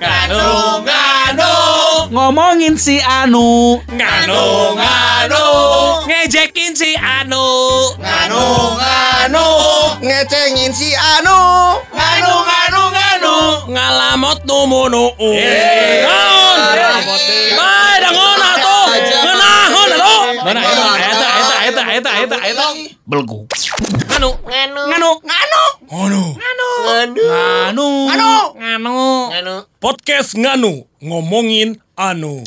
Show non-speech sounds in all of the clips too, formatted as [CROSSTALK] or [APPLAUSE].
Nganu, nganu, Ngomongin si Anu. Nganu, nganu, ngejekin si Anu, nganu, nganu, ngecengin si Anu. Nganu, nganu, nganu, ngalamot numunu. Eh, Naon? Bae dangon atuh. Ngeunahon atuh. Mana eta eta eta eta eta eta eta Belgu. nganu, Nganu nganu, Ngono. Nganu Nganu nganu. Podcast Nganu ngomongin anu.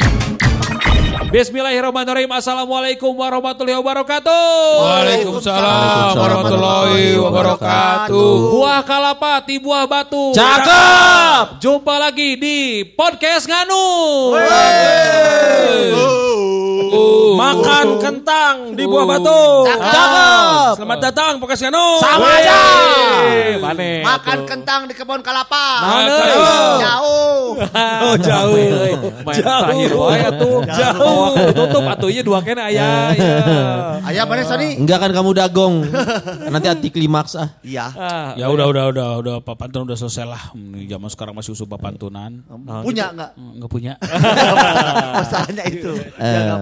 Bismillahirrahmanirrahim Assalamualaikum warahmatullahi wabarakatuh Waalaikumsalam warahmatullahi wabarakatuh. Buah kalapa di buah batu Cakep. Jumpa lagi di Podcast Nganu Makan kentang di buah batu. Cakep. Selamat datang podcast Nganu. Sama aja. Makan kentang di kebun kelapa Mana? Jauh [LAUGHS] Oh, jauh. Main Jauh. terakhir wae atuh Jauh. Oh, tutup atuh ieu dua kene aya ya. [LAUGHS] ayah mana Sony Enggak kan kamu dagong. Nanti anti klimaks ah. iya Ah, Ya udah udah udah udah papantun udah selesai lah. Hmm, Zaman sekarang masih usuh papantunan. punya nggak Enggak punya. [LAUGHS] masalahnya itu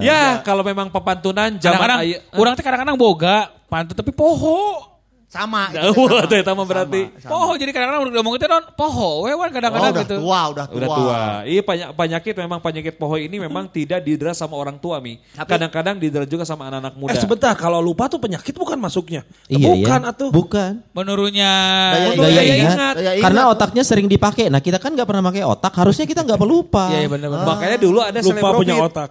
Ya, kalau memang pepantunan zaman Kadang-kadang orang teh kadang-kadang boga pantun tapi poho. Sama [LAUGHS] itu Jauh sama. teh eta mah berarti. Sama, sama. Poho jadi kadang-kadang udah ngomong itu non poho we wan Oh, kadang-kadang udah gitu. tua udah tua Udah tua. Iya banyak penyakit memang penyakit poho ini memang tidak didera sama orang tua mi. Kadang-kadang didera juga sama anak-anak muda. Eh sebentar, kalau lupa tuh penyakit bukan masuknya. Iya bukan ya. atuh. Bukan. Menurutnya Daya Daya, Daya ingat. ingat. Daya ingat. Karena otaknya sering dipakai. Nah kita kan nggak pernah pakai otak. Harusnya kita nggak pelupa. Iya iya benar-benar. Makanya dulu ada Lupa punya otak.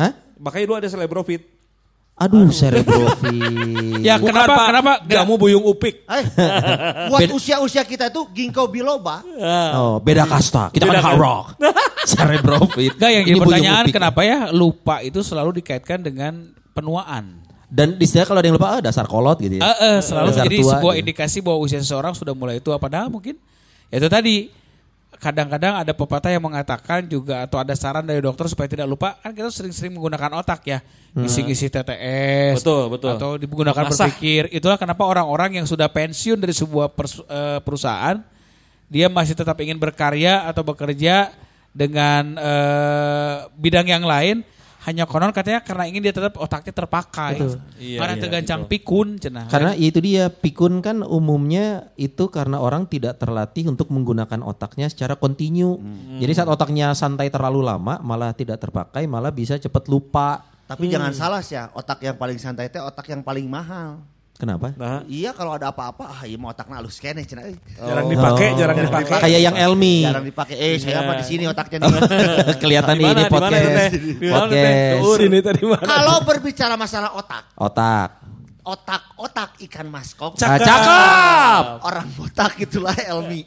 Hah? Makanya dulu ada selebrofit. Aduh, cerebrofit. [LAUGHS] Ya Bukan, kenapa Pak. kenapa Jamu buyung upik. Eh, [LAUGHS] buat usia-usia kita itu ginkgo biloba Oh, beda kasta. Kita kan hard rock. [LAUGHS] cerebrofit. Enggak yang jadi pertanyaan upik. kenapa ya lupa itu selalu dikaitkan dengan penuaan. Dan istilah kalau ada yang lupa, ah, dasar kolot gitu ya. Eh, eh, selalu Dasar jadi tua sebuah gitu. indikasi bahwa usia seseorang sudah mulai tua padahal mungkin ya itu tadi kadang-kadang ada pepatah yang mengatakan juga atau ada saran dari dokter supaya tidak lupa kan kita sering-sering menggunakan otak ya ngisi-ngisi TTS Betul, betul. atau digunakan Mengasah. berpikir itulah kenapa orang-orang yang sudah pensiun dari sebuah eh, perusahaan dia masih tetap ingin berkarya atau bekerja dengan eh, bidang yang lain hanya konon katanya karena ingin dia tetap otaknya terpakai. Iya, karena iya, tergancang pikun cenah. Karena itu dia pikun kan umumnya itu karena orang tidak terlatih untuk menggunakan otaknya secara kontinu. Jadi saat otaknya santai terlalu lama malah tidak terpakai, malah bisa cepat lupa. tapi jangan salah sih ya otak yang paling santai itu otak yang paling mahal Kenapa? Nah, iya kalau ada apa-apa ah iya mau otaknya halus kene cenah euy. Jarang dipakai, Oh. jarang dipakai. Kayak yang Elmi. jarang dipakai eh saya mah di sini otaknya nih [LAUGHS] Kelihatan Di mana, ini podcast. Di mana, Teh? Podcast. Sini tadi mana? kalau berbicara masalah otak Otak. Otak-otak ikan maskok Ah, cakep. orang botak itulah Elmi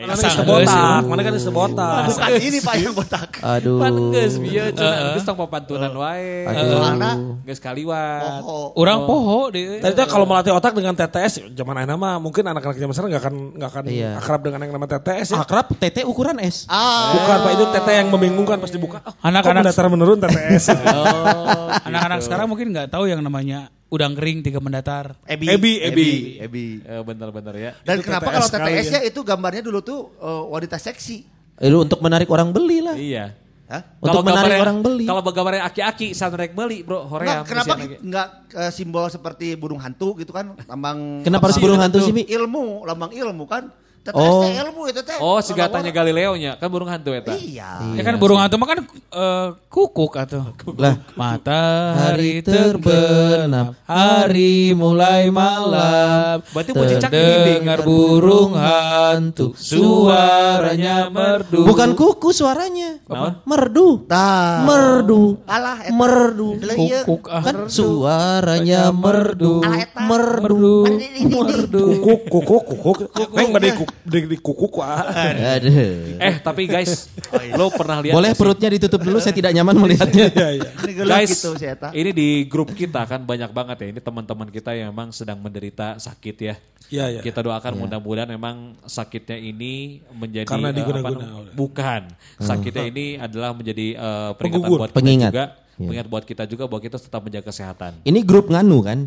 Mana kan sebotak, mana kan sebotak. bukan ini pak yang botak Aduh. pan geus bieu cenah geus tong papantunan wae. Soalnya Geus kaliwat. oh, orang poho deh Tadi kalau melatih otak dengan TTS, zaman ayeuna mah mungkin anak-anak zaman sekarang nggak akan nggak akan Iya. akrab dengan yang namanya TTS ya. Akrab TT ukuran S. ah Bukan Pak itu TT yang membingungkan pas dibuka. Oh, Anak-anak- mendatar menurun TTS. [LAUGHS] anak-anak sekarang mungkin nggak tahu yang namanya udang kering tiga mendatar Ebi Ebi, Ebi. Ebi Eh, bener-bener ya. dan Itu kenapa TTS kalau TTS ya. ya itu gambarnya dulu tuh eh, wanita seksi Itu untuk menarik orang beli lah. Iya. Hah? Untuk menarik orang beli. Kalau gambarnya aki-aki sanrek beli, Bro. Nggak, Hoream. kenapa isian lagi. nggak eh, simbol seperti burung hantu gitu kan lambang Kenapa harus burung hantu sih, Mi? ilmu lambang ilmu kan TTS Oh. teh ilmu itu teh Oh, si gatanya. Galileo nya, kan burung hantu eta. iya ya kan burung hantu mah kan eh, kukuk atau Lah. matahari terbenam hari mulai malam Berarti ini dengar burung hantu suaranya merdu Bukan kuku suaranya. Merdu. Tah. Merdu. alah eta. Merdu. Iya. kukuk ah. Kan suaranya merdu. Alah, eta. merdu merdu Kukuk, kukuk, kukuk. Neng bade kuk, di, di kukuk wah. Aduh. Eh, tapi guys, lo pernah lihat Boleh perutnya ditutup dulu, saya tidak nyaman melihatnya. Iya, iya. [LAUGHS] Guys, gitu ini di grup kita kan banyak banget ya. Ini teman-teman kita yang memang sedang menderita sakit ya. Iya, iya. Kita doakan mudah-mudahan memang sakitnya ini menjadi Karena diguna-guna apa bukan. Sakitnya ini adalah menjadi eh, peringatan Penggugur. buat kita Pengingat. juga. Iya. Pengingat buat kita juga bahwa kita tetap menjaga kesehatan. Ini grup nganu kan?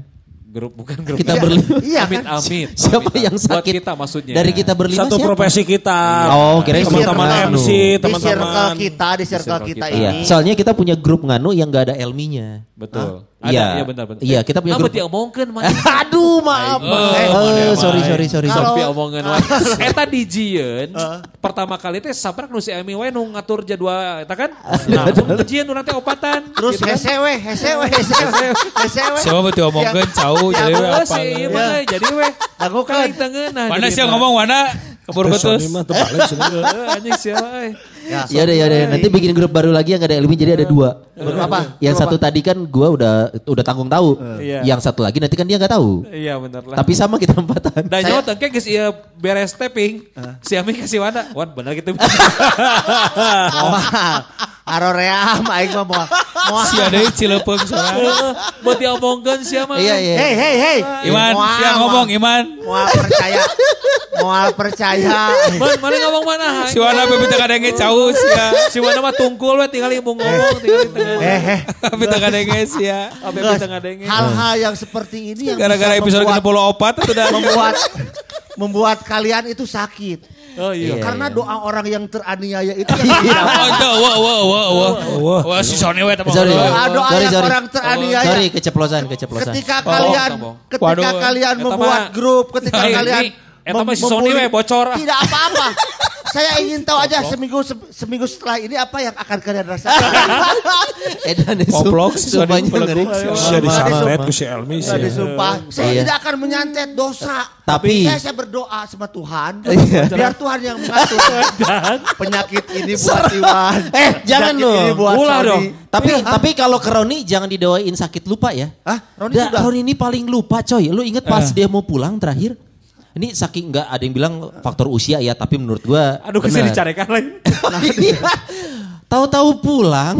Grup bukan grup. Kita berlima. [LAUGHS] Iya amit kan? amit. Siapa amit. yang Buat sakit? kita maksudnya. Dari kita berlima Satu siapa? profesi kita. Oh, kirain teman-teman MC, Di circle teman-teman. kita, di circle circle kita kita. Iya, ini. soalnya kita punya grup nganu yang gak ada Elminya. Betul. Iya. Iya benar benar. Iya, kita punya Nama grup- dia omongkeun mah. Aduh, maaf. Eh, Eh, sorry, sorry, sorry. Kalau- Sampai omongan wae. [LAUGHS] Eta di Jieun, pertama kali teh saprak nu si Emi wae nu ngatur jadwal eta kan. [LAUGHS] Nah, langsung di urang teh opatan. Terus gitu kan. hesewe, hesewe, [LAUGHS] hesewe, hesewe. Siapa betul omongkeun cau jadi we Oh, apa. si iya mah jadi weh. Aku kan. Tengeunah. Mana jadi sih ngomong mana? Sini. Eh, Anjing siapa eh. Ya, Ya udah ya udah nanti bikin grup baru lagi yang gak ada Elmi jadi ada dua. Grup apa? Yang Grup satu tadi kan gua udah udah tanggung tahu. Iya. Yang satu lagi nanti kan dia nggak tahu. Iya bener lah. Tapi sama kita empatan. Dan nyawa tengke geus ieu beres tapping. Si Ami kasih Wanda. Wan bener gitu. Moal. [LAUGHS] [LAUGHS] Aroream aing mah moal. Moal. Si ada cilepeung soalnya. [LAUGHS] Mau diomongkeun sia mah. Iya iya. Hei, hei, hei. Iman, moal. ngomong Iman. Moal percaya. Moal percaya. Man, mana ngomong mana? Si Wana bebita kadenge cau sia. Si Wana mah tungkul we tinggal ibu ngomong tinggal di tengah. Eh, eh. [LAUGHS] Bebita kadenge sia. Abe Guys, di tengah denge. Hal-hal yang seperti ini yang Gara-gara episode membuat, ke-24 itu udah [LAUGHS] membuat membuat kalian itu sakit. Oh iya. Karena doa orang yang teraniaya itu [LAUGHS] Oh, itu, wah, wah, wah, wah. Wah, si Sony we Doa- doa sorry, yang sorry. orang teraniaya. Sorry, keceplosan, keceplosan. Ketika Oh, kalian ketika Waduh. kalian membuat grup, ketika Eh, kalian eta mah si Sony we bocor. ah. Tidak apa-apa. [LAUGHS] Saya ingin tahu aja seminggu se- seminggu setelah ini apa yang akan kalian rasakan. [LAUGHS] Edan Sumpahnya goblok. ngeri. Sia disantet ku si Elmi Saya sih. disumpah, saya tidak akan menyantet dosa. Tapi- saya, saya berdoa sama Tuhan, Iya. biar Tuhan yang mengatur [LAUGHS] penyakit ini buat Iwan. Eh, jangan buat Ulah dong. Tapi tapi kalau ke Roni jangan didoain sakit lupa ya. Hah? Roni sudah? Roni ini paling lupa coy. Lu inget pas dia mau pulang terakhir? Ini saking nggak ada yang bilang faktor usia ya, tapi menurut gua Aduh kasih benar. dicarekan lagi. [LAUGHS] Iya. Tahu-tahu pulang.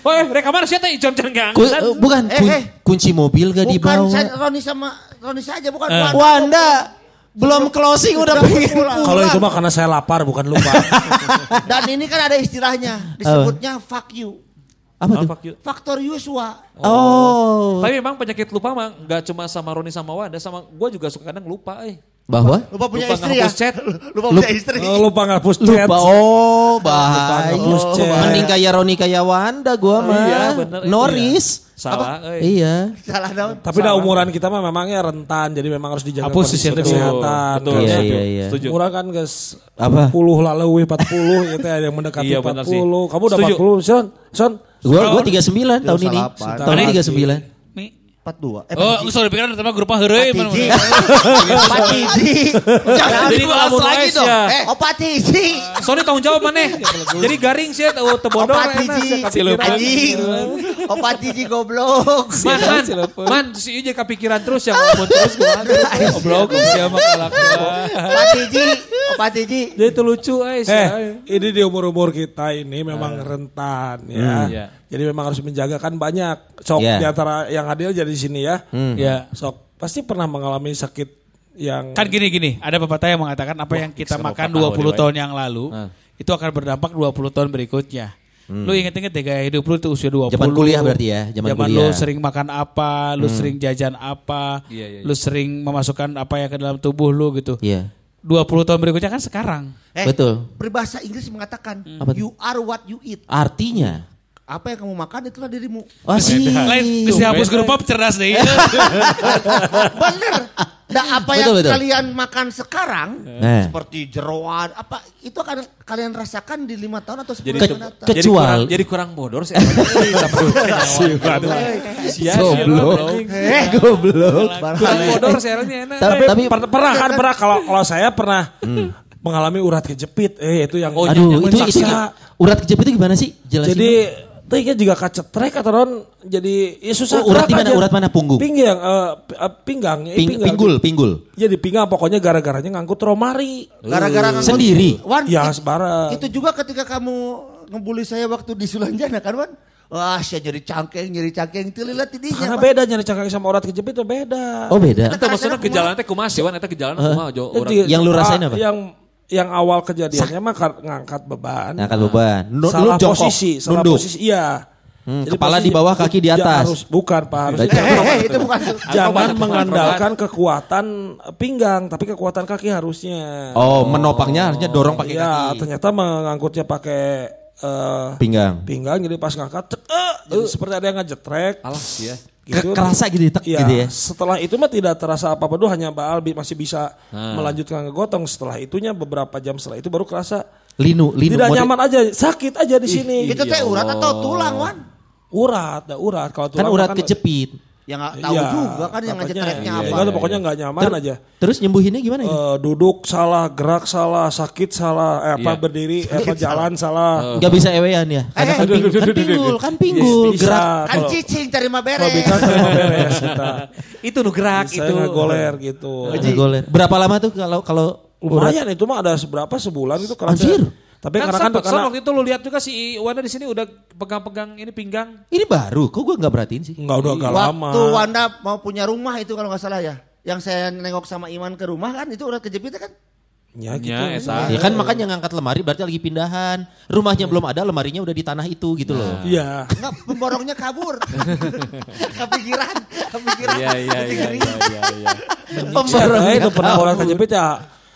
Oh, eh, mereka mana sih teh Icon Icon gang. Ku- eh, bukan Eh, kun- eh. kunci mobil gak Bukan dibawa. saya, Roni sama Roni saja, bukan Eh. Wanda. Wanda belum closing udah pengen pulang. Kalau itu mah karena saya lapar bukan lupa. [LAUGHS] Dan ini kan ada istilahnya, disebutnya fuck you. Apa Oh, tuh? fuck you. Faktor Yusua. Oh. Tapi memang penyakit lupa mah nggak cuma sama Roni sama Wanda, sama gue juga suka kadang lupa. Eh. Bahwa? Lupa punya Lupa istri ya? chat. [LAUGHS] Lupa punya istri. Oh, lupa ngapus chat. Lupa. Oh, bahaya. chat. Mending kayak Roni kayak Wanda gua mah. iya, bener. Norris. Salah. eh. Iya. Salah daun. Tapi dah umuran kita mah memangnya rentan, jadi memang harus dijaga Hapus kondisi betul. kesehatan. Betul. Iya, iya, iya. Setuju. Umuran kan guys, Apa? 40 lalu 40 itu ada yang mendekati Iya, benar 40. sih. Kamu udah Setuju. 40, Son? Son? Gua gua 39 tahun ini. Tahun ini 39. Mi. 42. Eh, Oh, sorry pikiran pertama grup heureuy mana Patiji. [LAUGHS] Jangan Jadi dibahas lagi dong. sia. Eh, oh Patiji. Sony tanggung jawab mana? Jadi garing sih, tahu Oh tebodor Patiji. Anjing. Oh Patiji goblok. [LAUGHS] Man, man, man, si Ije kepikiran terus yang ngomong terus gue Goblok siapa kalaknya. Patiji. Oh Patiji. Jadi itu lucu eh. si- Eh, ini di umur-umur kita ini memang rentan ya. Iya. Jadi memang harus menjaga kan banyak. Sok Iya. di antara yang hadir jadi di sini ya. Ya. Sok pasti pernah mengalami sakit yang Kan gini-gini, ada pepatah yang mengatakan apa yang kita makan mau 20 patah, tahun yang lalu, Ah. itu akan berdampak 20 tahun berikutnya. Lu inget-inget deh gaya hidup lu tuh usia 20. Zaman kuliah berarti ya, zaman lu kuliah. sering makan apa, lu sering jajan apa, Iya, iya, iya. lu sering memasukkan apa ya ke dalam tubuh lu gitu. Iya. 20 tahun berikutnya kan sekarang. Eh, Betul. Peribahasa Inggris mengatakan tuh? you are what you eat. Artinya Apa yang kamu makan itulah dirimu. Oh sih. Lain bisa hapus grup up cerdas deh. Bener. Nah, apa Betul, yang betul. kalian makan sekarang Nah. seperti jeroan apa itu akan kalian rasakan di lima tahun atau sepuluh tahun datang. ke- jadi Kecuali- kurang, jadi kurang bodor sih. [LAUGHS] Goblok. Eh, Goblok. Kurang bodor sih ini enak. Tapi, tapi Per- pernah kan pernah kalau kalau saya pernah mengalami urat kejepit. Eh itu yang Oh, aduh itu itu urat kejepit itu gimana sih? Jelasin. Jadi Teh kan juga kacetrek atau non jadi ya susah Oh, urat di mana? Urat mana? Punggung? Pinggang eh, p- eh, pinggang eh, Ping- pinggang. pinggul, pinggul. Jadi pinggang pokoknya gara-garanya ngangkut romari. gara-gara ngangkut- Sendiri? Wan, Ya, sebarang. Itu juga ketika kamu ngebully saya waktu di Sulanjana kan Wan? Wah, saya jadi cangkeng, nyeri cangkeng, itu lihat tidinya. Karena Wan. beda nyari cangkang sama urat kejepit itu beda. Oh beda. Itu maksudnya gejala teh kumaha sih, Wan? Eta gejala kumaha jo Yang lu rasain ah, apa? Yang yang awal kejadiannya mah ngangkat beban. Ngangkat beban. Nu- salah lu jongkok, posisi, salah nunduk. posisi. Iya. Hmm, Jadi kepala di bawah, kaki di atas. Harus bukan Pak, harus Eh, eh, eh, itu bukan. [LAUGHS] jangan mengandalkan kekuatan pinggang, tapi kekuatan kaki harusnya. Oh, menopangnya harusnya dorong pakai Iya, kaki. ternyata mengangkutnya pakai eh, Pinggang. pinggang jadi pas ngangkat cek, eh, jadi seperti ada yang ngejetrek. Alah ya. Ke- Gitu. kerasa gitu tek Iya, gitu ya. setelah itu mah tidak terasa apa-apa dulu hanya Mbak Albi masih bisa Ah. melanjutkan ngegotong. Setelah itunya beberapa jam setelah itu baru kerasa Linu, linu. tidak mode- nyaman aja, sakit aja di sini. Itu teh urat atau tulang, Wan? Urat, dah urat. Kalau Kan tulang urat mah kejepit. Ya nggak tahu Iya, juga kan yang takutnya, ngejetreknya iya, apa. iya, pokoknya nggak nyaman Ter- aja. Terus nyembuhinnya gimana gitu? Eh, duduk salah, gerak salah, sakit salah, eh, apa Iya. berdiri, eh, apa jalan salah. Gak bisa ewean ya. Karena kan, ping- kan pinggul, kan pinggul, Bisa, gerak. Kan kalau- cicing terima Kalau beres. bisa terima beres kita. [LAUGHS] Itu nu gerak Bisa itu. ngegoler gitu. Goler. Berapa lama tuh kalau kalau urat? Lumayan itu mah ada seberapa sebulan itu kerasa. Anjir. Tapi Kan karena kan karena waktu itu lu lihat juga si Wanda di sini udah pegang-pegang ini pinggang. Ini baru, kok gue nggak perhatiin sih? enggak udah agak lama. Waktu Wanda mau punya rumah itu kalau nggak salah ya. Yang saya nengok sama Iman ke rumah kan itu urat kejepitnya kan. Ya gitu. Ya. Ya kan makanya ngangkat lemari berarti lagi pindahan. Rumahnya belum ada, lemarinya udah di tanah itu gitu loh. Iya. Enggak, pemborongnya kabur. [LAUGHS] kepikiran, kepikiran. Iya iya iya iya iya. iya. Saya itu pernah orang kejepit ya,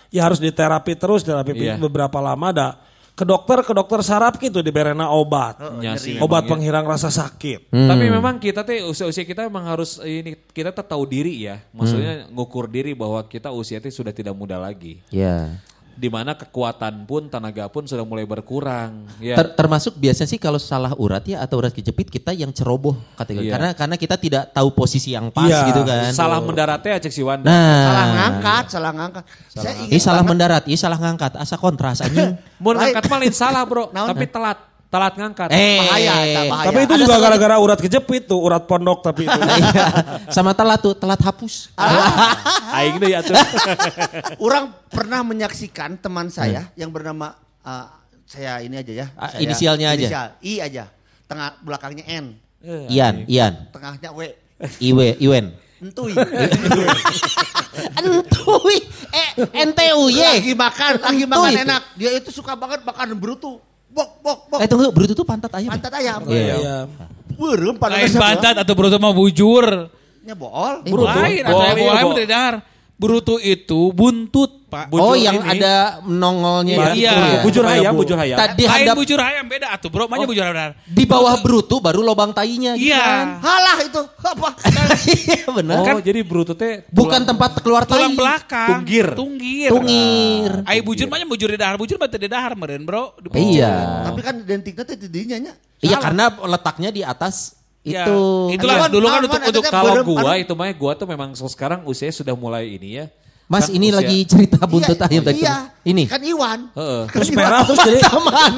ya harus diterapi terus terapi Iya. beberapa lama ada ke dokter ke dokter saraf gitu diberena obat. Ya sih, obat memang ya. penghirang rasa sakit. Tapi memang kita teh usia-usia kita memang harus ini kita tetap tahu diri ya. Maksudnya ngukur diri bahwa kita usia itu sudah tidak muda lagi. Ya. Di mana kekuatan pun tenaga pun sudah mulai berkurang. Ya. Ter- termasuk biasanya sih kalau salah urat ya atau urat kejepit kita yang ceroboh kategori. Iya. Karena karena kita tidak tahu posisi yang pas Iya. gitu kan. Salah mendaratnya cek si Wanda. Nah. Salah ngangkat, salah ngangkat. Saya Ini salah mendarat, ini salah ngangkat, asa kontras anjing. Mau ngangkat malin salah bro, tapi telat. Telat ngangkat. eh, bahaya, tak bahaya. Tapi itu Ada juga gara-gara urat kejepit tuh, urat pondok tapi itu. [LAUGHS] Iya. Sama telat tuh, telat hapus. [LAUGHS] Aing deh ya tuh. [LAUGHS] Orang pernah menyaksikan teman saya yang bernama uh, saya ini aja ya. Ah, Saya- inisialnya aja. Inisial I aja. Tengah belakangnya N, Ian, Ian, tengahnya W. Iwe, Iwen. Entuy. Aduh, tuh, eh, NTU, lagi makan, lagi makan enak. Dia itu suka banget makan brutu. Bok, bok, bok. Eh tunggu, Brutu tuh pantat ayam. ya? Pantat ayam. Iya. Iya. Burem Lain pantat pantat atau berutu mah bujur. Nya bool. Brutu. Lain, iya, boleh bo- tidak Berutu itu buntut, Pak. Oh, Bujur yang ini. ada nongolnya Iya. Iya. ya. Bujur bu- bujur hayam. Tadi Lain hadap bujur ayam beda atuh, Bro. Mana bujur ayam? di bawah Brutu baru lobang tainya gitu Iya. kan. Halah itu. Apa? [LAUGHS] Iya benar. Oh, jadi brutu teh Bukan tempat keluar tai. Tulang belakang. Tunggir. Tunggir. Tungir. Ai bujur mah nya bujur di dahar, bujur mah di dahar meureun, Bro. Di Iya. Tapi kan identiknya teh tidinya nya. Iya karena letaknya di atas Ya, itu. itulah Aduan, dulu kan untuk untuk. Kalau Berem- gua itu mah gua tuh memang sekarang usianya sudah mulai ini ya. Mas Kan ini usia- lagi cerita buntut Iya, ayam tadi. Iya. Ini. Kan Iwan. Heeh. Terus merah terus [LAUGHS] jadi Iwan.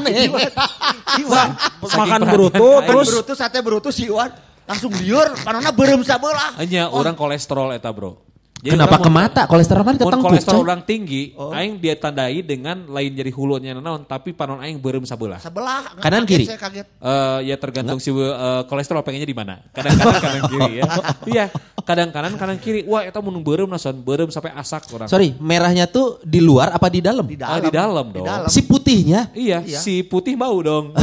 Iwan. makan berutu terus Berutu sate berutu si Iwan langsung liur karena berem sabelah. Hanya orang kolesterol eta, Bro. Kenapa ke mata? Kolesterol kan mun ketengkuk. kolesterol orang tinggi, aing dia tandai dengan lain jadi hulunya naon, tapi panon aing beureum sabelah. Sebelah. Kanan, Kaget, kiri? Saya kaget. Eh ya tergantung si eh, kolesterol pengennya di mana. Kadang-kadang kanan kiri ya. [LAUGHS] Iya, kadang kanan kanan kiri. Wah, eta mun beureum nason, beureum sampai asak orang. Sorry, merahnya tuh di luar apa di dalam? Di Ah, dalam. di dalam Di dong. dalam. Si putihnya. Iya, Iya. si putih bau dong.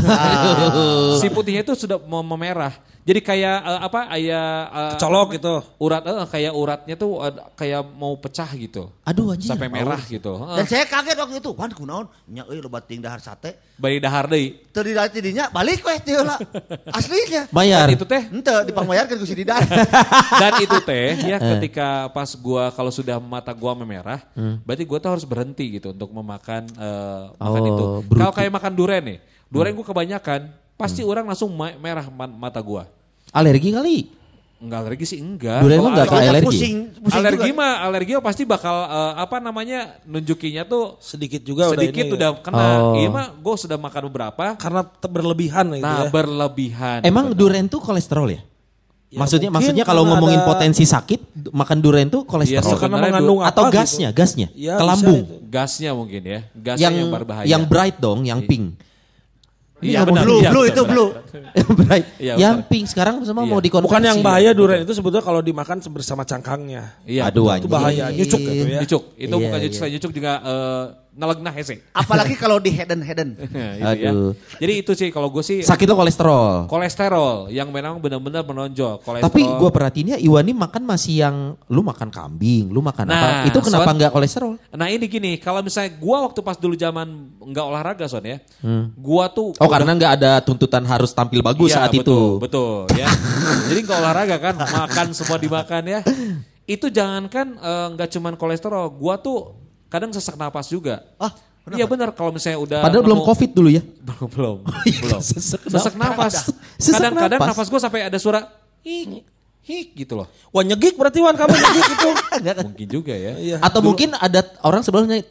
[LAUGHS] si putihnya itu sudah mau memerah. Jadi kayak eh, apa? Aya eh, colok gitu. urat eh, kayak uratnya tuh eh, kayak mau pecah gitu. Aduh anjir. Sampai merah gitu. Dan Heeh. saya kaget waktu itu. Wan kunaon? Nya euy loba ting dahar sate. Bari dahar deui. Teu di tidinya balik weh teu lah. [LAUGHS] Aslinya. Bayar. Dan itu teh Ente dipangbayarkeun ku si Didan. [LAUGHS] dan itu teh [LAUGHS] ya ketika pas gua kalau sudah mata gua memerah, berarti gua tuh harus berhenti gitu untuk memakan eh, makan Oh, itu. Kalau kayak makan durian nih, durian gua kebanyakan, pasti orang langsung merah ma- mata gua. Alergi kali. Enggak alergi sih enggak. Durian enggak alergi- alergi. Pusing, pusing alergi juga. mah alergi mah pasti bakal eh, apa namanya nunjukinya tuh sedikit juga sedikit udah, ini udah ya. kena. Oh. Iya mah gue sudah makan beberapa. karena berlebihan gitu Nah ya. berlebihan. Emang Benar. durian tuh kolesterol ya? Ya, maksudnya maksudnya kalau ngomongin ada- potensi sakit, makan durian tuh Iya, kolesterol. sebenarnya karena du- mengandung apa Atau gitu. gasnya, gasnya Ya, ke lambung. gasnya mungkin ya. Gasnya Yang yang, berbahaya. yang bright dong, yang pink. Iya, ngomong benar, Blue, iya, blue benar, itu blue. bright. Iya, yang benar. pink sekarang semua Iya. mau dikonversi. Bukan yang bahaya durian itu sebetulnya kalau dimakan bersama cangkangnya. Iya, Aduh. Itu bahaya, nyucuk gitu ya. Nyucuk. Itu Iya, bukan iya. nyucuk, selain nyucuk juga eh, ngelegna hese. Apalagi kalau di hidden hidden. [LAUGHS] Itu ya. Aduh. Jadi itu sih kalau gue sih Sakit lo kolesterol. kolesterol yang memang benar-benar menonjol. Kolesterol. Tapi gue perhatiinnya Iwan ini makan masih yang lu makan kambing, lu makan Nah, apa? Itu kenapa nggak kolesterol? Nah ini gini, kalau misalnya gua waktu pas dulu zaman nggak olahraga son ya, gua tuh Oh udah- karena nggak ada tuntutan harus tampil bagus Iya, saat betul, itu. Betul ya. [LAUGHS] Jadi nggak olahraga kan, makan semua dimakan ya. Itu jangankan eh, nggak cuman kolesterol, gua tuh kadang sesak napas juga. Ah, Iya benar kalau misalnya udah Padahal belum covid dulu ya. [LAUGHS] belum belum belum [LAUGHS] Sesak sesak nafas. [LAUGHS] Sesak Kadang-kadang napas. nafas gua sampai ada suara hik hik gitu loh. Wah nyegik berarti Wan kamu nyegik itu. Mungkin juga ya. Iya. Atau mungkin ada orang sebelumnya.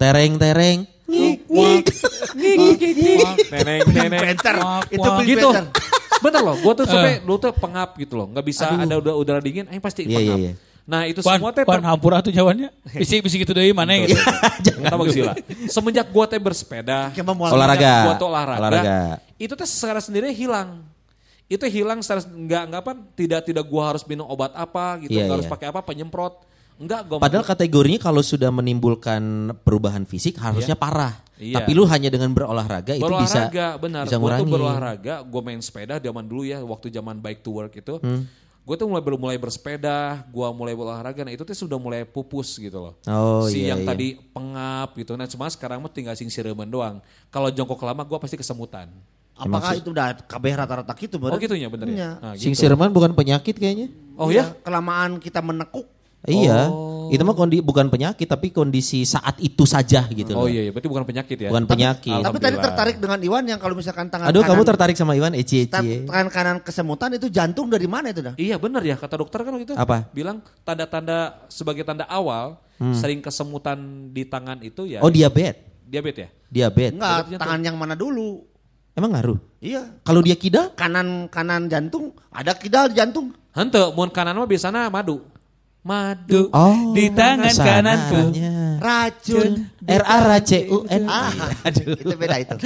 Neneng neneng. Penter. Itu gitu. Bener loh, gue tuh sampai dulu tuh pengap gitu loh, nggak bisa ada udara, udara dingin, eh pasti Iya, pengap. iya, iya. Nah itu Pan, semua teh pan hampura tuh jawabannya. Bisi-bisi gitu deh mana gitu. [LAUGHS] Jangan bagus gila. Semenjak gue teh bersepeda, Olahraga. Gua tuh olahraga, Olahraga. itu teh secara sendiri hilang. Itu hilang secara nggak nggak apa tidak tidak gua harus minum obat apa gitu, Iya, nggak harus iya. pakai apa penyemprot. Enggak, gua Padahal kategorinya kalau sudah menimbulkan perubahan fisik harusnya parah. Iya. Tapi lu hanya dengan berolahraga itu bisa berolahraga benar. bisa Gue tuh ngurangin. berolahraga, gue main sepeda zaman dulu ya, waktu zaman bike to work itu. Hmm. Gue tuh mulai mulai bersepeda, gue mulai berolahraga, nah itu tuh sudah mulai pupus gitu loh. Oh, si iya, yang iya. tadi pengap gitu, nah cuma sekarang mah tinggal sing siremen doang. Kalau jongkok lama gue pasti kesemutan. Apakah itu udah KB rata-rata gitu Oh gitu ya bener ya? Iya. Nah, Sing gitu. sirman bukan penyakit kayaknya. Oh Iya, ya? Kelamaan kita menekuk. Iya. Oh. Itu mah kondi, bukan penyakit tapi kondisi saat itu saja gitu Oh loh. iya, iya, berarti bukan penyakit ya? Bukan penyakit. Tapi tadi tertarik dengan Iwan yang kalau misalkan tangan Aduh, kanan, kamu tertarik sama Iwan Eci Eci. tangan kanan kesemutan itu jantung dari mana itu dah? Iya bener ya, kata dokter kan gitu. Apa? Bilang tanda-tanda sebagai tanda awal, sering kesemutan di tangan itu ya. Oh, diabetes. diabetes ya? Diabetes. Enggak, Berarti tangan yang mana dulu? Emang ngaruh? Iya. Kalau dia kidal? Kanan kanan jantung, ada kidal jantung. Hente, mun kanan mah biasanya madu. Madu. Oh, Di tangan kananku. Racun. R A R C U N. Ah, itu beda itu.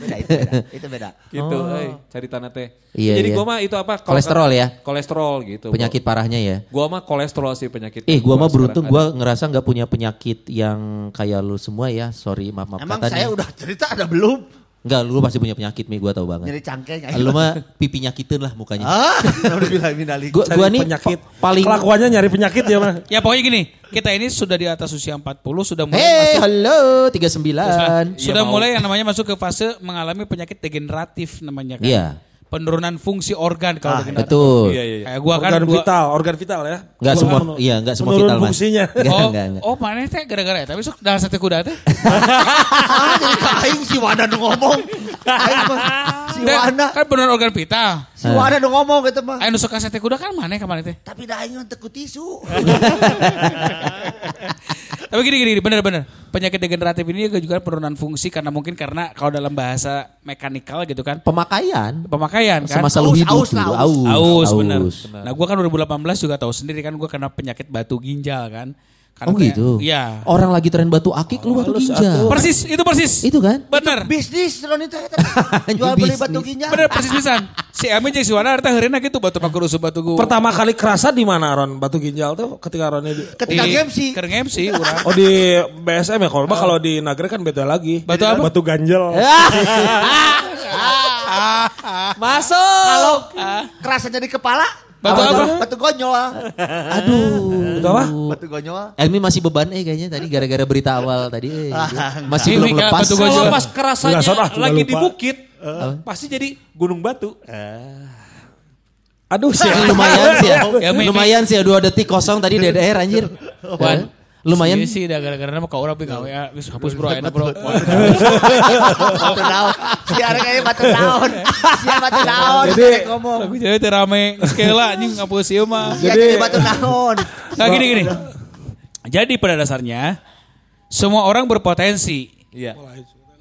beda itu beda. Itu beda. Gitu, euy, cari tanah teh. Iya, Jadi iya. gua mah itu apa? Kolesterol ya? Kolesterol gitu. Penyakit parahnya ya. Gua mah kolesterol sih penyakit. Eh, gua mah beruntung gua ngerasa nggak punya penyakit yang kayak lu semua ya. Sorry, maaf maaf Emang katanya. saya udah cerita ada belum? Enggak, lu pasti punya penyakit Mi, gua tahu banget. Nyeri cangkeng. Lu mah pipi nyakitin lah mukanya. Ah, [LAUGHS] udah bilang minali. Gua gua nih penyakit. pa- paling Kelakuannya nyari penyakit ya mah. Ya pokoknya gini, kita ini sudah di atas usia 40, sudah mulai Hei, masuk halo 39. sudah Iya, mau. mulai yang namanya masuk ke fase mengalami penyakit degeneratif namanya kan. Iya. Penurunan fungsi organ kalau degeneratif. Betul. Iya, iya, iya. Kayak gua kan organ gua, vital, organ vital ya. Enggak semua Menurun- iya, enggak semua vital, Mas. fungsinya. [LAUGHS] Enggak, oh, enggak, enggak. oh mana teh gara-gara ya, tapi sok dalam sate kuda teh. [LAUGHS] Ah, aing si Wanda nu ngomong. Aing [LAUGHS] mah si Teh, Wanda, kan penurunan organ vital. si Wanda nu ngomong gitu mah. Ayo suka sate kuda kan mana kemarin teh. Tapi dah aing teu ku tisu. [LAUGHS] Tapi gini gini, gini, bener-bener. Penyakit degeneratif ini juga penurunan fungsi karena mungkin karena kalau dalam bahasa mekanikal gitu kan. Pemakaian Pemakaian kan. semasa lu Aus, hidup aus lah, dulu. aus. Aus, bener. Nah gue kan 2018 juga tahu sendiri kan gue kena penyakit batu ginjal kan. Karena Oh gitu. Iya. Orang lagi tren batu akik lu batu ginjal. Persis, itu persis. Itu kan? Bener. Bisnis Ron itu. [LAUGHS] Jual beli batu ginjal. Bener persis pisan. Si Amin jeung si Wana eta heurena gitu batu pakur usum batu gu. Pertama kali kerasa di mana Ron batu ginjal tuh ketika Ron di- Ketika game sih. Keur MC urang. Oh di BSM ya kalau mah kalau di Nagrek kan beda lagi. Batu apa? Batu ganjel. [LAUGHS] Masuk. Kalau kerasa jadi kepala. [LAUGHS] Batu apa? Batu gonyol. Aduh. Itu apa? Batu gonyol. Elmi masih beban eh kayaknya tadi gara-gara berita awal tadi. eh, gitu. Masih belum lepas. batu Kalau gojol. pas kerasanya ah, lagi di bukit, pasti jadi gunung batu. Aduh sih. Lumayan sih ya. [LAUGHS] Ya, lumayan sih ya dua detik kosong tadi DDR anjir. Wan. Lumayan. Iya sih dah gara-gara nama kau orang ya. Geus hapus bro ayeuna bro. Batu daun. Si arek batu daun. Si batu daun. Jadi- Jadi ngomong. Lagu cewek teh rame. Sekela anjing ngapus ieu mah. Si jadi batu daun. Nah gini gini. Jadi pada dasarnya semua orang berpotensi. Iya.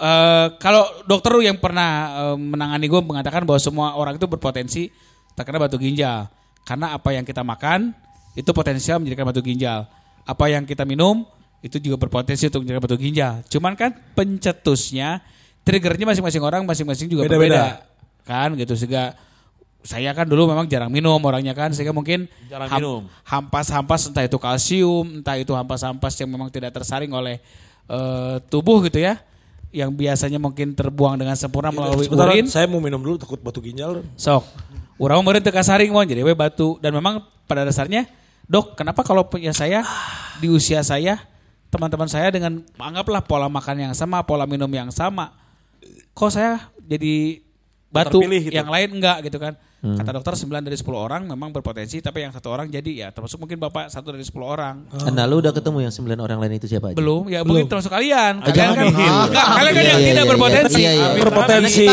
Eh, kalau dokter yang pernah eh, menangani gue mengatakan bahwa semua orang itu berpotensi terkena batu ginjal. Karena apa yang kita makan itu potensial menjadikan batu ginjal. Apa yang kita minum itu juga berpotensi untuk menjadikan batu ginjal. Cuman kan pencetusnya, triggernya masing-masing orang masing-masing juga Beda-beda. berbeda. Kan gitu sehingga saya kan dulu memang jarang minum orangnya kan sehingga mungkin Jarang ham- minum. hampas-hampas entah itu kalsium, entah itu hampas-hampas yang memang tidak tersaring oleh eh, tubuh gitu ya, yang biasanya mungkin terbuang dengan sempurna melalui Sebentar, urin. saya mau minum dulu takut batu ginjal. Sok. Urang meureun teu kasaring mau jadi we batu dan memang pada dasarnya dok kenapa kalau punya saya di usia saya teman-teman saya dengan anggaplah pola makan yang sama pola minum yang sama kok saya jadi batu gitu. yang lain enggak gitu kan kata dokter 9 dari 10 orang memang berpotensi tapi yang satu orang jadi ya termasuk mungkin bapak satu dari 10 orang Nah lu udah ketemu yang sembilan orang lain itu siapa aja? belum ya mungkin termasuk kalian kalian jangan. kan [LAUGHS] enggak kalian kan Iya, yang iya, tidak iya, berpotensi iya, iya. Berpotensi.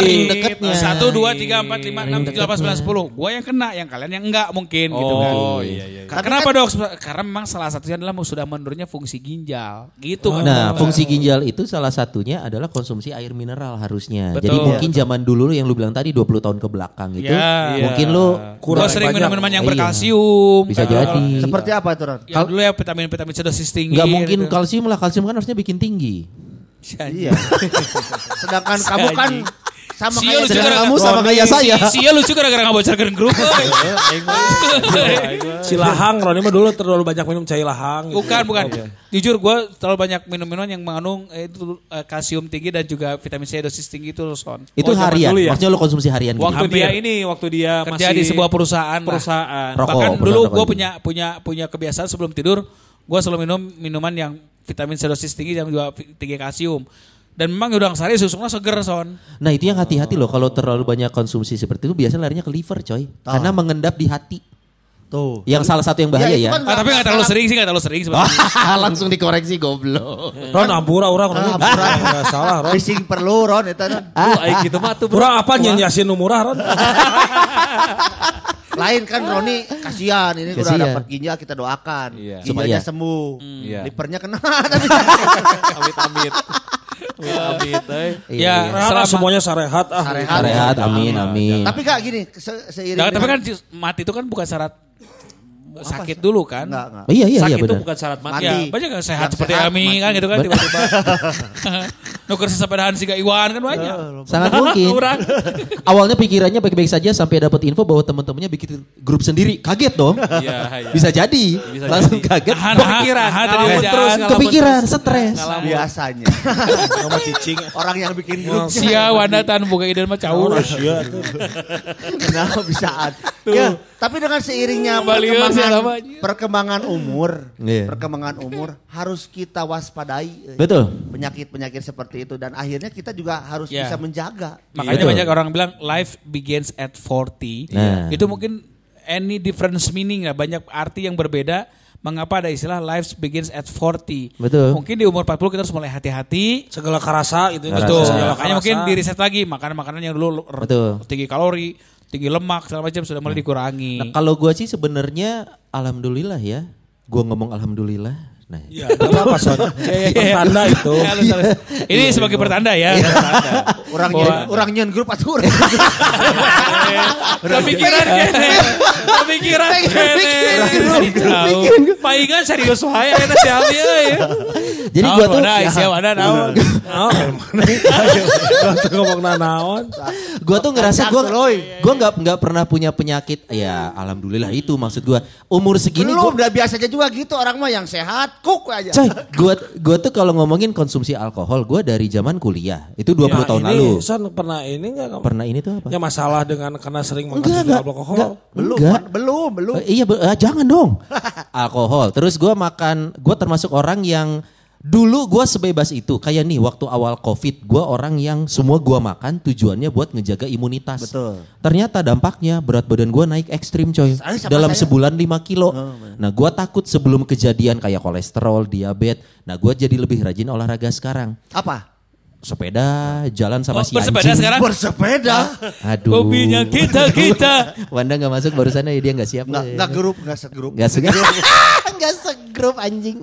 Satu dua tiga empat lima enam tujuh delapan sembilan sepuluh gua yang kena yang kalian yang enggak mungkin gitu kan Oh iya iya. Kenapa dok? Karena memang salah satunya adalah sudah menurunnya fungsi ginjal, gitu kan? Nah, fungsi ginjal itu salah satunya adalah konsumsi air mineral harusnya. Betul. Jadi mungkin zaman dulu yang lu bilang tadi 20 tahun ke belakang itu, Ya. mungkin lu Gua sering banyak. minum-minuman yang Iya. berkalsium. bisa kan? jadi. Seperti apa itu Ron? Ya dulu ya vitamin-vitamin C dosis tinggi. Nggak mungkin gitu. kalsium lah, kalsium kan harusnya bikin tinggi. Iya. Sedangkan kamu kan sama Sia kayak lucu gara-gara- kamu sama kayak saya. Si Sia lucu gara-gara ngabocorkeun [LAUGHS] grup. Si lahang, Roni mah dulu terlalu banyak minum cai lahang. gitu. Bukan, bukan. Jujur gue terlalu banyak minum-minuman yang mengandung eh, itu eh, kalsium tinggi dan juga vitamin C dosis tinggi itu Son. Itu Oh, harian. dulu ya? Maksudnya lu konsumsi harian gitu. Waktu dia ini, waktu dia Kerja masih di sebuah perusahaan. perusahaan. Rokok, Bahkan perusahaan dulu gue punya punya punya kebiasaan sebelum tidur gue selalu minum minuman yang vitamin C dosis tinggi dan juga tinggi kalsium. Dan memang udang sari susuknya seger son. Nah itu yang hati-hati loh kalau terlalu banyak konsumsi seperti itu biasanya larinya ke liver coy. Karena mengendap di hati. Tuh. Yang salah satu yang bahaya itu ya. kan Ah, tapi nggak terlalu sering sih nggak terlalu sering sebenarnya. [LAUGHS] Langsung dikoreksi goblok. Ron ampura orang Ron. Ampura. Nggak salah Ron. Fishing perlu Ron itu Ron. Tuh, aing gitu mah tuh. bro. Kurang apa nyanyasin umurah Ron? [LAUGHS] Lain kan Roni kasihan ini udah Kasihan. dapat ginjal kita doakan. Iya. Ginjalnya Supaya- sembuh. Iya. Livernya kena [LAUGHS] tapi Amit amit. Amit amit. eh. Ya, Nah, selama semuanya sarehat ah. Sarehat. Rehat, amin, amin. Tapi kak gini, se seiring Nah, tapi kan mati itu kan bukan syarat sakit dulu kan. enggak enggak. Iya iya iya Sakit itu benar. bukan syarat mati. Mati. Ya, banyak yang sehat Yang seperti sehat, Ami mati. kan gitu kan [LAUGHS] tiba-tiba. [LAUGHS] Nuker sesepedahan si Iwan kan banyak. Sangat mungkin. [LAUGHS] Awalnya pikirannya baik-baik saja sampai dapat info bahwa teman-temannya bikin grup sendiri. Kaget dong. Iya, iya. Bisa jadi. Langsung kaget. Nahan, Kepikiran, nahan, nahan, terus, Kepikiran, stres. Biasanya Sama cicing. orang yang bikin grup Sia wandatan buka ide mah caur. Iya tuh. Kenapa bisaan? Ya, tapi dengan seiringnya perkembangan, perkembangan umur, Iya. perkembangan umur harus kita waspadai eh, Betul. penyakit-penyakit seperti itu dan akhirnya kita juga harus Ya. bisa menjaga. Makanya Betul. banyak orang bilang life begins at 40. Nah. Itu mungkin any difference meaning lah, banyak arti yang berbeda. Mengapa ada istilah life begins at 40? Betul. Mungkin di umur 40 kita harus mulai hati-hati. Segala karasa gitu. Karasa. Betul. Segala Makanya mungkin karasa. di riset lagi makanan-makanan yang dulu Betul. tinggi kalori, tinggi lemak segala macam sudah mulai dikurangi. Nah, kalau gua sih sebenarnya alhamdulillah ya. Gua ngomong alhamdulillah. Nah, Iya, ada apa Son? [LAUGHS] Pertanda itu. Ya, halus, halus. Ini sebagai pertanda ya. pertanda. Orang nyen, orang nyen grup atau orang [LAUGHS] Kepikiran kene. Kepikiran kene. Palingan serius wae eta si Ami euy. jadi gua tuh Ada isi ada naon. Tuh ngomong nanaon. gua tuh ngerasa gua gua nggak nggak pernah punya penyakit. Ya, alhamdulillah itu maksud gua. Umur segini gua udah biasanya juga gitu orang mah yang sehat, kuk aja. Coy, gua gua tuh kalau ngomongin konsumsi alkohol, gua dari zaman kuliah. Itu 20 Ya, tahun ini, lalu. Son pernah ini enggak? Pernah ini tuh apa? Ya masalah dengan karena sering Enggak, mengkonsumsi enggak, alkohol. enggak, Belum, enggak. kan? belum, belum. Eh, iya, be- eh, jangan dong. [LAUGHS] Alkohol. Terus gua makan, gua termasuk orang yang dulu gua sebebas itu. Kayak nih waktu awal Covid, gua orang yang semua gua makan tujuannya buat ngejaga imunitas. Betul. Ternyata dampaknya berat badan gua naik ekstrim coy. Sama Dalam saya. sebulan 5 kilo. nah, gua takut sebelum kejadian kayak kolesterol, diabetes. Nah, gua jadi lebih rajin olahraga sekarang. Apa? Sepeda, jalan sama Oh, si bersepeda anjing. sekarang? Bersepeda. Aduh. Hobinya kita kita. [LAUGHS] Wanda nggak masuk barusan ya dia nggak siap. Enggak, enggak grup, enggak segrup. Gak se Gak segrup anjing.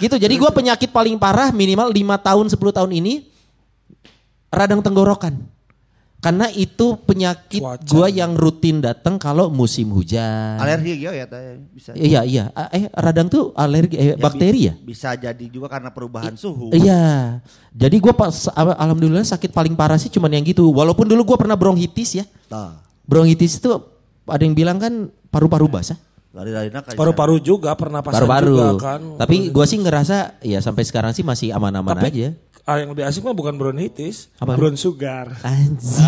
Gitu jadi gue penyakit paling parah minimal 5 tahun 10 tahun ini radang tenggorokan. Karena itu penyakit gue yang rutin datang kalau musim hujan. Alergi ya, ya bisa. Iya iya. Eh radang tuh alergi eh, Ya, bakteri ya? Bisa jadi juga karena perubahan suhu. Iya. Jadi gue pas al- alhamdulillah sakit paling parah sih cuman yang gitu. Walaupun dulu gue pernah bronkitis ya. Nah, Bronkitis itu ada yang bilang kan paru-paru basah. Lari-lari nak Paru-paru juga pernapasan Baru-baru. juga kan. Tapi gua sih ngerasa ya sampai sekarang sih masih aman-aman Tapi aja. ah, yang lebih asik mah bukan bronkitis, Apa? brown sugar. Anjir.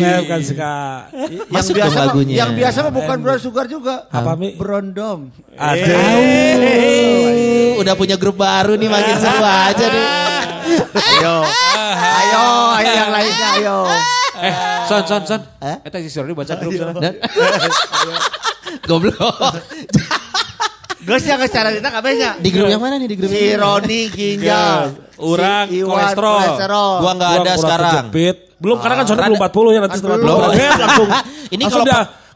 Nah, bukan suka. yang Masuk biasa mah, lagunya. yang biasa mah bukan brown sugar juga. Apa, Mi? Brondom. Ada. Uh, udah punya grup baru nih makin seru aja nih. Ayo. ayo, ayo yang lainnya ayo. Eh, son, son, son. Eh? Eta si Sorry baca grup sana. Dan- Goblok. [LAUGHS] Geus yang cara kita kabehnya. Di grup yang mana nih di grup? Si? Roni ginjal. Urang, si kolesterol. kolesterol. Gua nggak ada sekarang. Belum karena kan soalnya belum 40 ya nanti setelah Belum. 40. [LAUGHS] Langsung. Ini kalau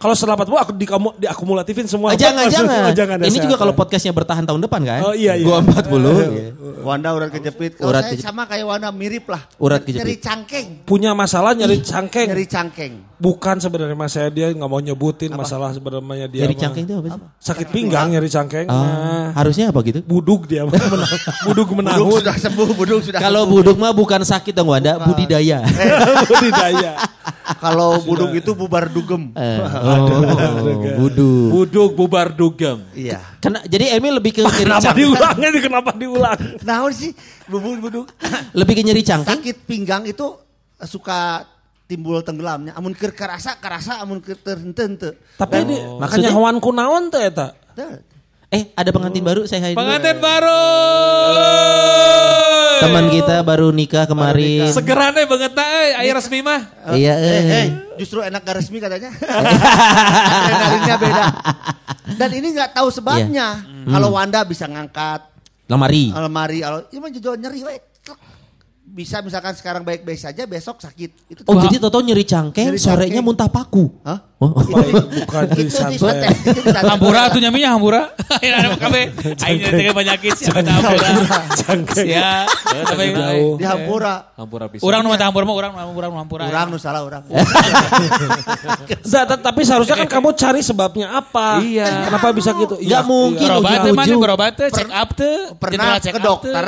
kalau setelah 40 aku dikamu, diakumulatifin semua. Ah, jangan, Langsung, jangan. oh, jangan ya, Ini sehat juga kalau ya. podcastnya bertahan tahun depan kan? Oh, iya, iya. Gua 40. iya. Wanda urat kejepit. Kalau Urat saya kejepit. sama kayak Wanda mirip lah. Urat kejepit. Nyeri cangkeng. punya masalah nyari cangkeng. Nyeri cangkeng. Bukan sebenarnya mas saya dia nggak mau nyebutin masalah sebenarnya dia. Nyeri cangkeng itu apa sih? Sakit pinggang nyari cangkeng. Oh, Nah, harusnya apa gitu? budug dia [LAUGHS] Buduk menahun. sudah sembuh, buduk sudah Kalau buduk mah bukan sakit dong Wanda, budidaya. [LAUGHS] budidaya. Kalau buduk itu bubar dugem. Eh, oh, [LAUGHS] buduk. Buduk bubar dugem. Iya. Kena, jadi Emil lebih ke nyeri Kenapa cangkeng. diulang ini? Kenapa diulang? Nah, sih bubuk buduk. [LAUGHS] Lebih ke nyeri cangkeng. Sakit pinggang itu suka timbul tenggelamnya. Amun keur karasa karasa amun keur henteu. Tapi Dan- ini Oh. makanya hewan kunaon teh eta. Eh, ada pengantin baru saya hai dulu. Pengantin baru. Teman kita baru nikah kemarin. Segera nih banget nah, eh, air resmi mah. Iya, Eh, eh. eh, justru enak gak resmi katanya. Adrenalinnya beda. Dan ini nggak tahu sebabnya. Iya. Kalau Hmm. Wanda bisa ngangkat Lemari. almari, kalau ini mah jujur nyeri we. Bisa misalkan sekarang baik-baik saja, besok sakit. Itu Oh, jadi Toto nyeri cangkeng, Nyeri sorenya cangkeng. muntah paku. Hah? Oh. Bukan di itu di. Hampura tuh nyaminya hampura. Ayo [LAUGHS] ada kabe? Ayo nyari penyakit siapa tahu hampura. Cangkeng. Ya, tapi Jauh. Di Hampura. Hampura bisa. Urang nu mah hampura mah urang urang nu hampura. Urang nu salah urang. [LAUGHS] T- tapi seharusnya kan [LAUGHS] kamu cari sebabnya apa. Iya. Kenapa bisa gitu? Nggak mungkin. Berobat teh mana berobat teh check up teh. Pernah ke teh. dokter.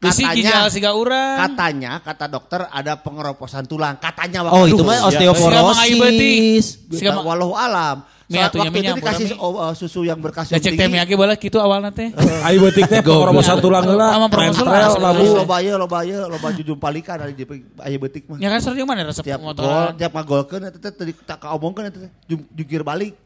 Bisi ginjal Katanya, siga urang. katanya, kata dokter ada pengeroposan tulang. Katanya Oh, itu mah ya. osteoporosis. Siga mah- Walau alam. Mi Saat atunya waktu itu dikasih uh, susu yang berkalsium Da cek teh tinggi. bala kitu awalna teh. Ayo betik teh pengerobosan tulang heula. Mentrel labu. Loba ieu, loba ieu, loba jujum palikan ari di aya beutik mah. Ya kan sering mana resep Tiap gol, motor. tiap ngagolkeun eta teh tadi tak kaomongkeun eta teh jungkir balik.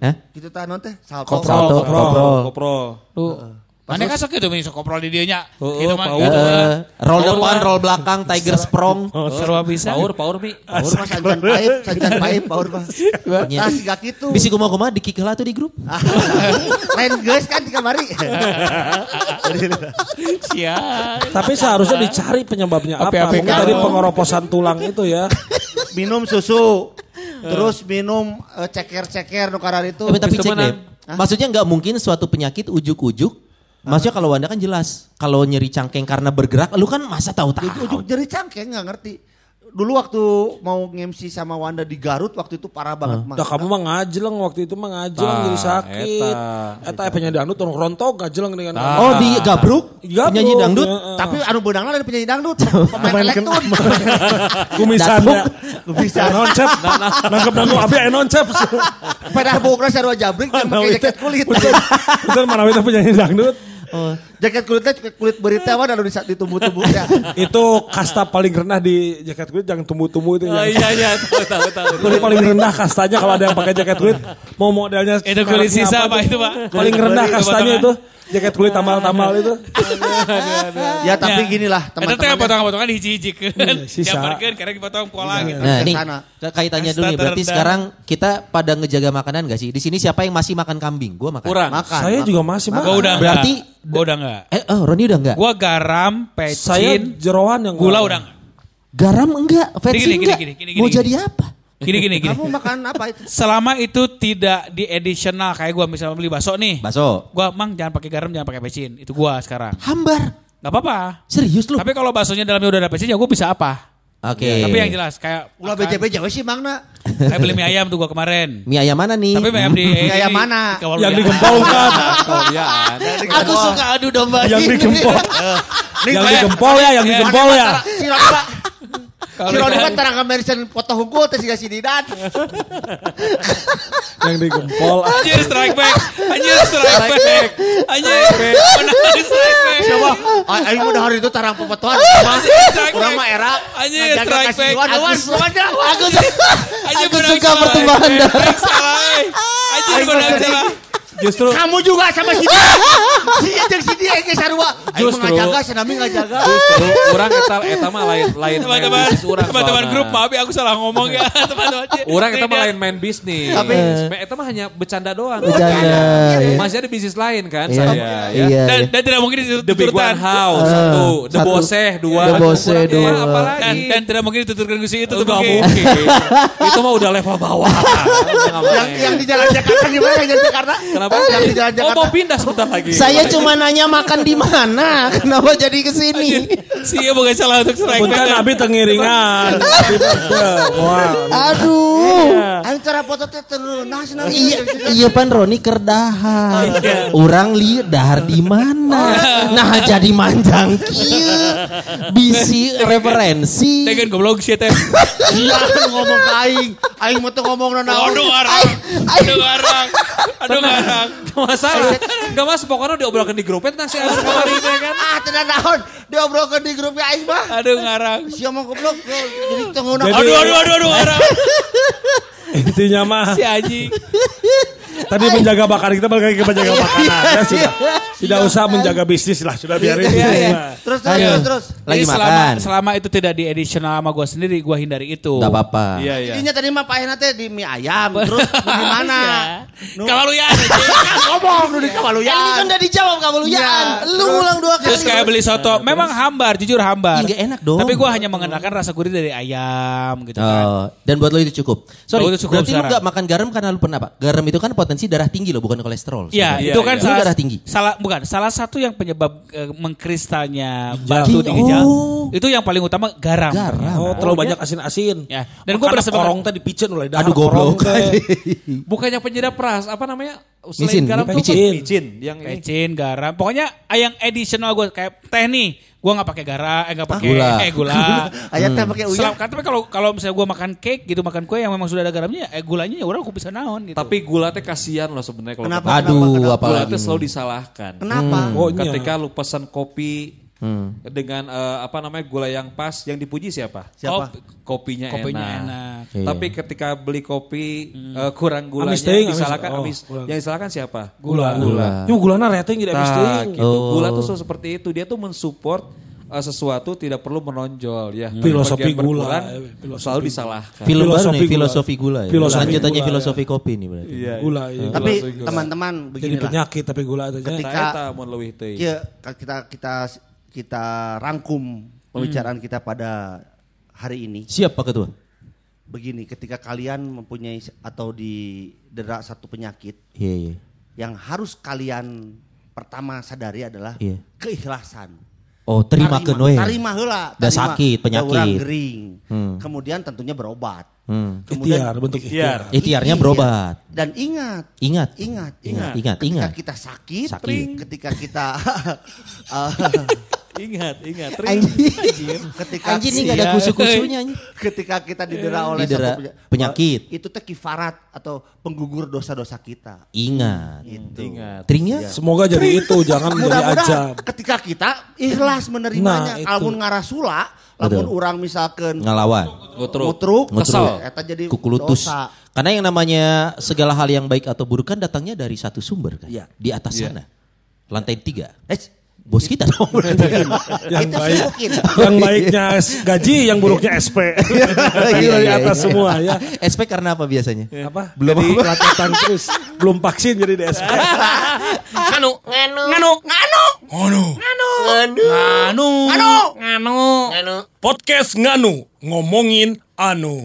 Hah? Kitu tah naon teh? Salto. Kopro, Salto, kopro. kopro. Tuh. Mana kan sok gitu bisa koprol di dieu nya. Oh, Gitu oh, mah power. gitu. Eh, roll Power depan, lah. roll belakang, tiger sprong. Seru bisa. Power, power mi. Baur mah sancan paip, [LAUGHS] sancan paip baur mah. Tah siga kitu. Bisi kumaha-kumaha di kick heula tuh di grup. [LAUGHS] Lain geus kan di kamari. [LAUGHS] Sia. Tapi seharusnya dicari penyebabnya apa. Mungkin kan? tadi pengeroposan tulang itu ya. minum susu. Terus minum eh, ceker-ceker nu karar itu. Eh, tapi cek deh. Maksudnya nggak mungkin suatu penyakit ujuk-ujuk. Maksudnya kalau Wanda kan jelas. Kalau nyeri cangkeng karena bergerak, lu kan masa tahu-tahu. Ujuk jari cangkeng nggak ngerti. Dulu waktu mau nge-MC sama Wanda di Garut waktu itu parah banget mah. Dah kamu mah ngajeleng waktu itu mah ngajeleng Tah, jadi sakit. eta. Eta penyanyi dangdut orang rontok ngajeleng dengan Oh di Gabruk, Gabruk, penyanyi dangdut. [LAUGHS] [LAUGHS] [LAUGHS] ya. Tapi anu beunangna dari penyanyi dangdut, pemain elektron. kumisannya. Bisa. Noncep. Nangkep nangkep abi aya noncep. Pada bukna sarua jabrik yang pakai jaket kulit. Betul mana itu penyanyi dangdut. Oh, jaket kulitnya jaket kulit berita mah anu di ditumbuh-tumbuh [LAUGHS] ya. Itu kasta paling rendah di jaket kulit jangan tumbuh-tumbuh itu. Oh yang- iya iya tahu tahu tahu. [LAUGHS] Kulit paling rendah kastanya kalau ada yang pakai jaket kulit mau modelnya Itu kulit sisa apa itu, Pak? paling rendah kastanya itu jaket kulit tamal-tamal itu Ya tapi gini lah teh teman-teman. potongan-potongan hiji-hijikeun. sisa. Diamparkeun karena dipotong pola gitu. Nah ke- kaitannya dulu nih. Berarti sekarang kita pada ngejaga makanan gak sih? Di sini siapa yang masih makan kambing? Gua makan. Kurang. Makan. saya juga masih makan udah Berarti-. Gua udah enggak. Eh, oh Roni udah enggak? Gua garam, saya pecin, jeroan yang gula udah enggak. Garam enggak? Versi Gini, gini, enggak? gini, gini, Mau jadi apa? Gini gini gini. Kamu makan apa itu? Selama itu tidak di additional kayak gua misalnya beli bakso nih. Bakso. Gua mang jangan pakai garam, jangan pakai pecin. Itu gua sekarang. Hambar. Gak apa-apa. Serius lu? Tapi kalau baksonya dalamnya udah ada pecin ya gua bisa apa? Oke. Tapi yang jelas kayak Ulah beja-beja sih mangna. Kayak beli mie ayam tuh gua kemarin. Mie ayam mana nih? Tapi mie ayam di Mie ayam mana? di yang digempolkan [LAUGHS] Oh iya. Aku suka adu domba yang digempol [LAUGHS] yang digempol ya yang digempol ya Si Kan tarang kamerisan foto hukul teh siga si Didan. [LAUGHS] Yang digempol. Anjir strike back. Anjir strike back. Anjir. Menang strike back. [LAUGHS] Coba, aing udah hari itu tarang. Strike Kurang back. mah era. Anjir, strike back. Ya, Wan. Aku suka pertumbuhan darah. Eh. Anjir menang salah. Justru Kamu juga sama si dia. Si dia jeung si dia ge sarua. Mah ngajaga, si Nami ngajaga. justru orang eta eta mah lain lain main Teman-teman, bisnis orang teman-teman grup maaf ya aku salah ngomong ya teman-teman. [LAUGHS] Orang eta mah lain main bisnis. Tapi- eta mah hanya bercanda doang. Bercanda, ya. Masih ada bisnis lain kan Iya, saya iya, ya. Dan, iya. dan tidak mungkin The Big dituturkan. One House satu, The. Boseh dua, The Boseh dua. Dan, tidak mungkin dituturkan ke itu tuh mungkin. Itu mah udah level bawah. [LAUGHS] Yang yang di jalan Jakarta gimana yang di Jakarta? Kenapa? Yang di jalan Oh Jakarta. mau pindah sebentar lagi. Saya cuma nanya makan di mana, [LAUGHS] kenapa jadi ke sini? Si iya bukan salah untuk strike Punten back. abi tengiringan. [LAUGHS] Aduh. Aing cara foto teh Nami. Iya, iya pan Roni kerdahan. Orang li dahar di mana? [LAUGHS] Nah jadi manjang kieu. Bisi referensi. Dengan goblok sih teh. Iya ngomong ke aing. Aing mah teu ngomong naon. Aduh ngarang. Aduh ngarang. Aduh ngarang. Gak masalah. Gak mas pokoknya diobrolkan di grupnya tentang si Agus kemarin ya kan. [LAUGHS] Ah, tidak naon. Diobrolkeun di grupnya aing mah. Aduh ngarang. Sia mah goblok. Jadi. Jadi- Aduh aduh aduh aduh ngarang. [LAUGHS] Intinya mah Si anjing. Tadi menjaga bakar kita balik lagi ke menjaga makanan. Ya sudah. Tidak usah menjaga bisnis lah, sudah biarin. Iya, iya. Nah. Terus terus terus terus. Lagi Jadi selama, makan. selama itu tidak di editional sama gue sendiri, gue hindari itu. Gak apa-apa. Iya iya. Intinya tadi mah Pak teh di mie ayam. [LAUGHS] Terus di mana? Nu- Kalau lu ya. Ngomong nu di Kan ini kan Kawaluyan. udah dijawab kamu lu Iya, Lu ngulang dua kali. Terus kayak beli soto, memang hambar, jujur hambar. Ih, nggak enak dong. Tapi gue hanya mengenalkan rasa gurih dari ayam gitu kan. Oh, dan buat lo itu cukup. Sorry, berarti lu gak makan garam karena lu pernah apa? Garam itu kan potensi darah tinggi loh, bukan kolesterol. Iya, Iya, itu kan iya. Lu salah, darah tinggi. salah bukan salah satu yang penyebab eh, mengkristalnya Ginjal. batu di ginjal. Oh. Itu yang paling utama garam. Garam. Oh, terlalu banyak asin-asin. Ya, dan gua Makanya berasa korong tadi picen mulai dahar Aduh goblok. [LAUGHS] Bukannya penyedap ras, apa namanya? Micin, garam tuh micin. micin. Yang ini. Garam. Pokoknya yang additional gue kayak teh nih, gue nggak pakai garam, eh nggak pakai Gula. eh gula. [LAUGHS] Ayat teh pakai uyah. Kan, tapi kalau kalau misalnya gue makan cake gitu, makan kue yang memang sudah ada garamnya, eh gulanya ya udah aku bisa naon gitu. Tapi gula teh kasihan loh sebenarnya kalau Kenapa? kita- Aduh, Kenapa? Gula apalagi. teh selalu disalahkan. Kenapa? Oh, iya. Ketika lu pesan kopi Hmm. dengan eh, apa namanya gula yang pas, yang dipuji siapa? Siapa? Kopi- Kopinya, kopinya enak. enak. Iya. Tapi ketika beli kopi eh, kurang gulanya Amis amis. disalahkan Oh, amis. Yang disalahkan siapa? Gula. Gula. Yung gulana rating jadi habis Nah, teuing. gitu. Oh. Gula tuh selalu seperti itu. Dia tuh mensupport eh, sesuatu tidak perlu menonjol ya. Filosofi Bagian gula, filosofi selalu gula. disalahkan. Filosofi nih, gula. filosofi gula ya. Filosofi Lanjutannya gula, ya. filosofi kopi nih berarti. Iya. Gula, iya. Tapi Gula. teman-teman Jadi beginilah. penyakit tapi gula itu. Ketika-. Iya, kita kita kita rangkum pembicaraan kita pada hari ini. Siap Pak Ketua? Begini, ketika kalian mempunyai atau didera satu penyakit Iya, iya. yang harus kalian pertama sadari adalah Iya. keikhlasan. Oh, terima ke Noe. Tarima heula. Da sakit, penyakit. gering. Hmm. Kemudian tentunya berobat. Hmm. Ikhtiar, bentuk ikhtiar. Ikhtiarnya Iya. berobat. Dan ingat, Ingat. ingat, Ingat, ingat, ingat, ketika ingat. kita sakit, Sakit. ketika kita uh, [LAUGHS] [LAUGHS] Ingat, ingat. anjing, ketika Anjing ini gak ada kusu-kusunya anjing. [LAUGHS] ketika kita didera oleh Didera satu penya- penyakit. itu teh kifarat atau penggugur dosa-dosa kita. Ingat. Itu. Ingat. Tringnya? Semoga jadi itu, jangan menjadi ajab. ketika kita ikhlas menerimanya, Nah, kalaupun ngarasula, lamun orang misalkan Ngelawan. Ngutruk. kesel, eta jadi Kukulutus. dosa. Karena yang namanya segala hal yang baik atau buruk kan datangnya dari satu sumber kan. Iya. Di atas sana. Lantai tiga. Eh, Bos kita dong berarti kan. Yang itu baik. mungkin. Yang baiknya S- gaji, yang buruknya SP. Tadi Iya, dari iya, atas iya. semua ya. SP karena apa biasanya? Apa? Belum pelatihan terus. Belum vaksin jadi di SP. Nganu, nganu, nganu, nganu, Nganu. nganu, nganu, nganu, nganu, nganu. Podcast Nganu. Ngomongin Anu.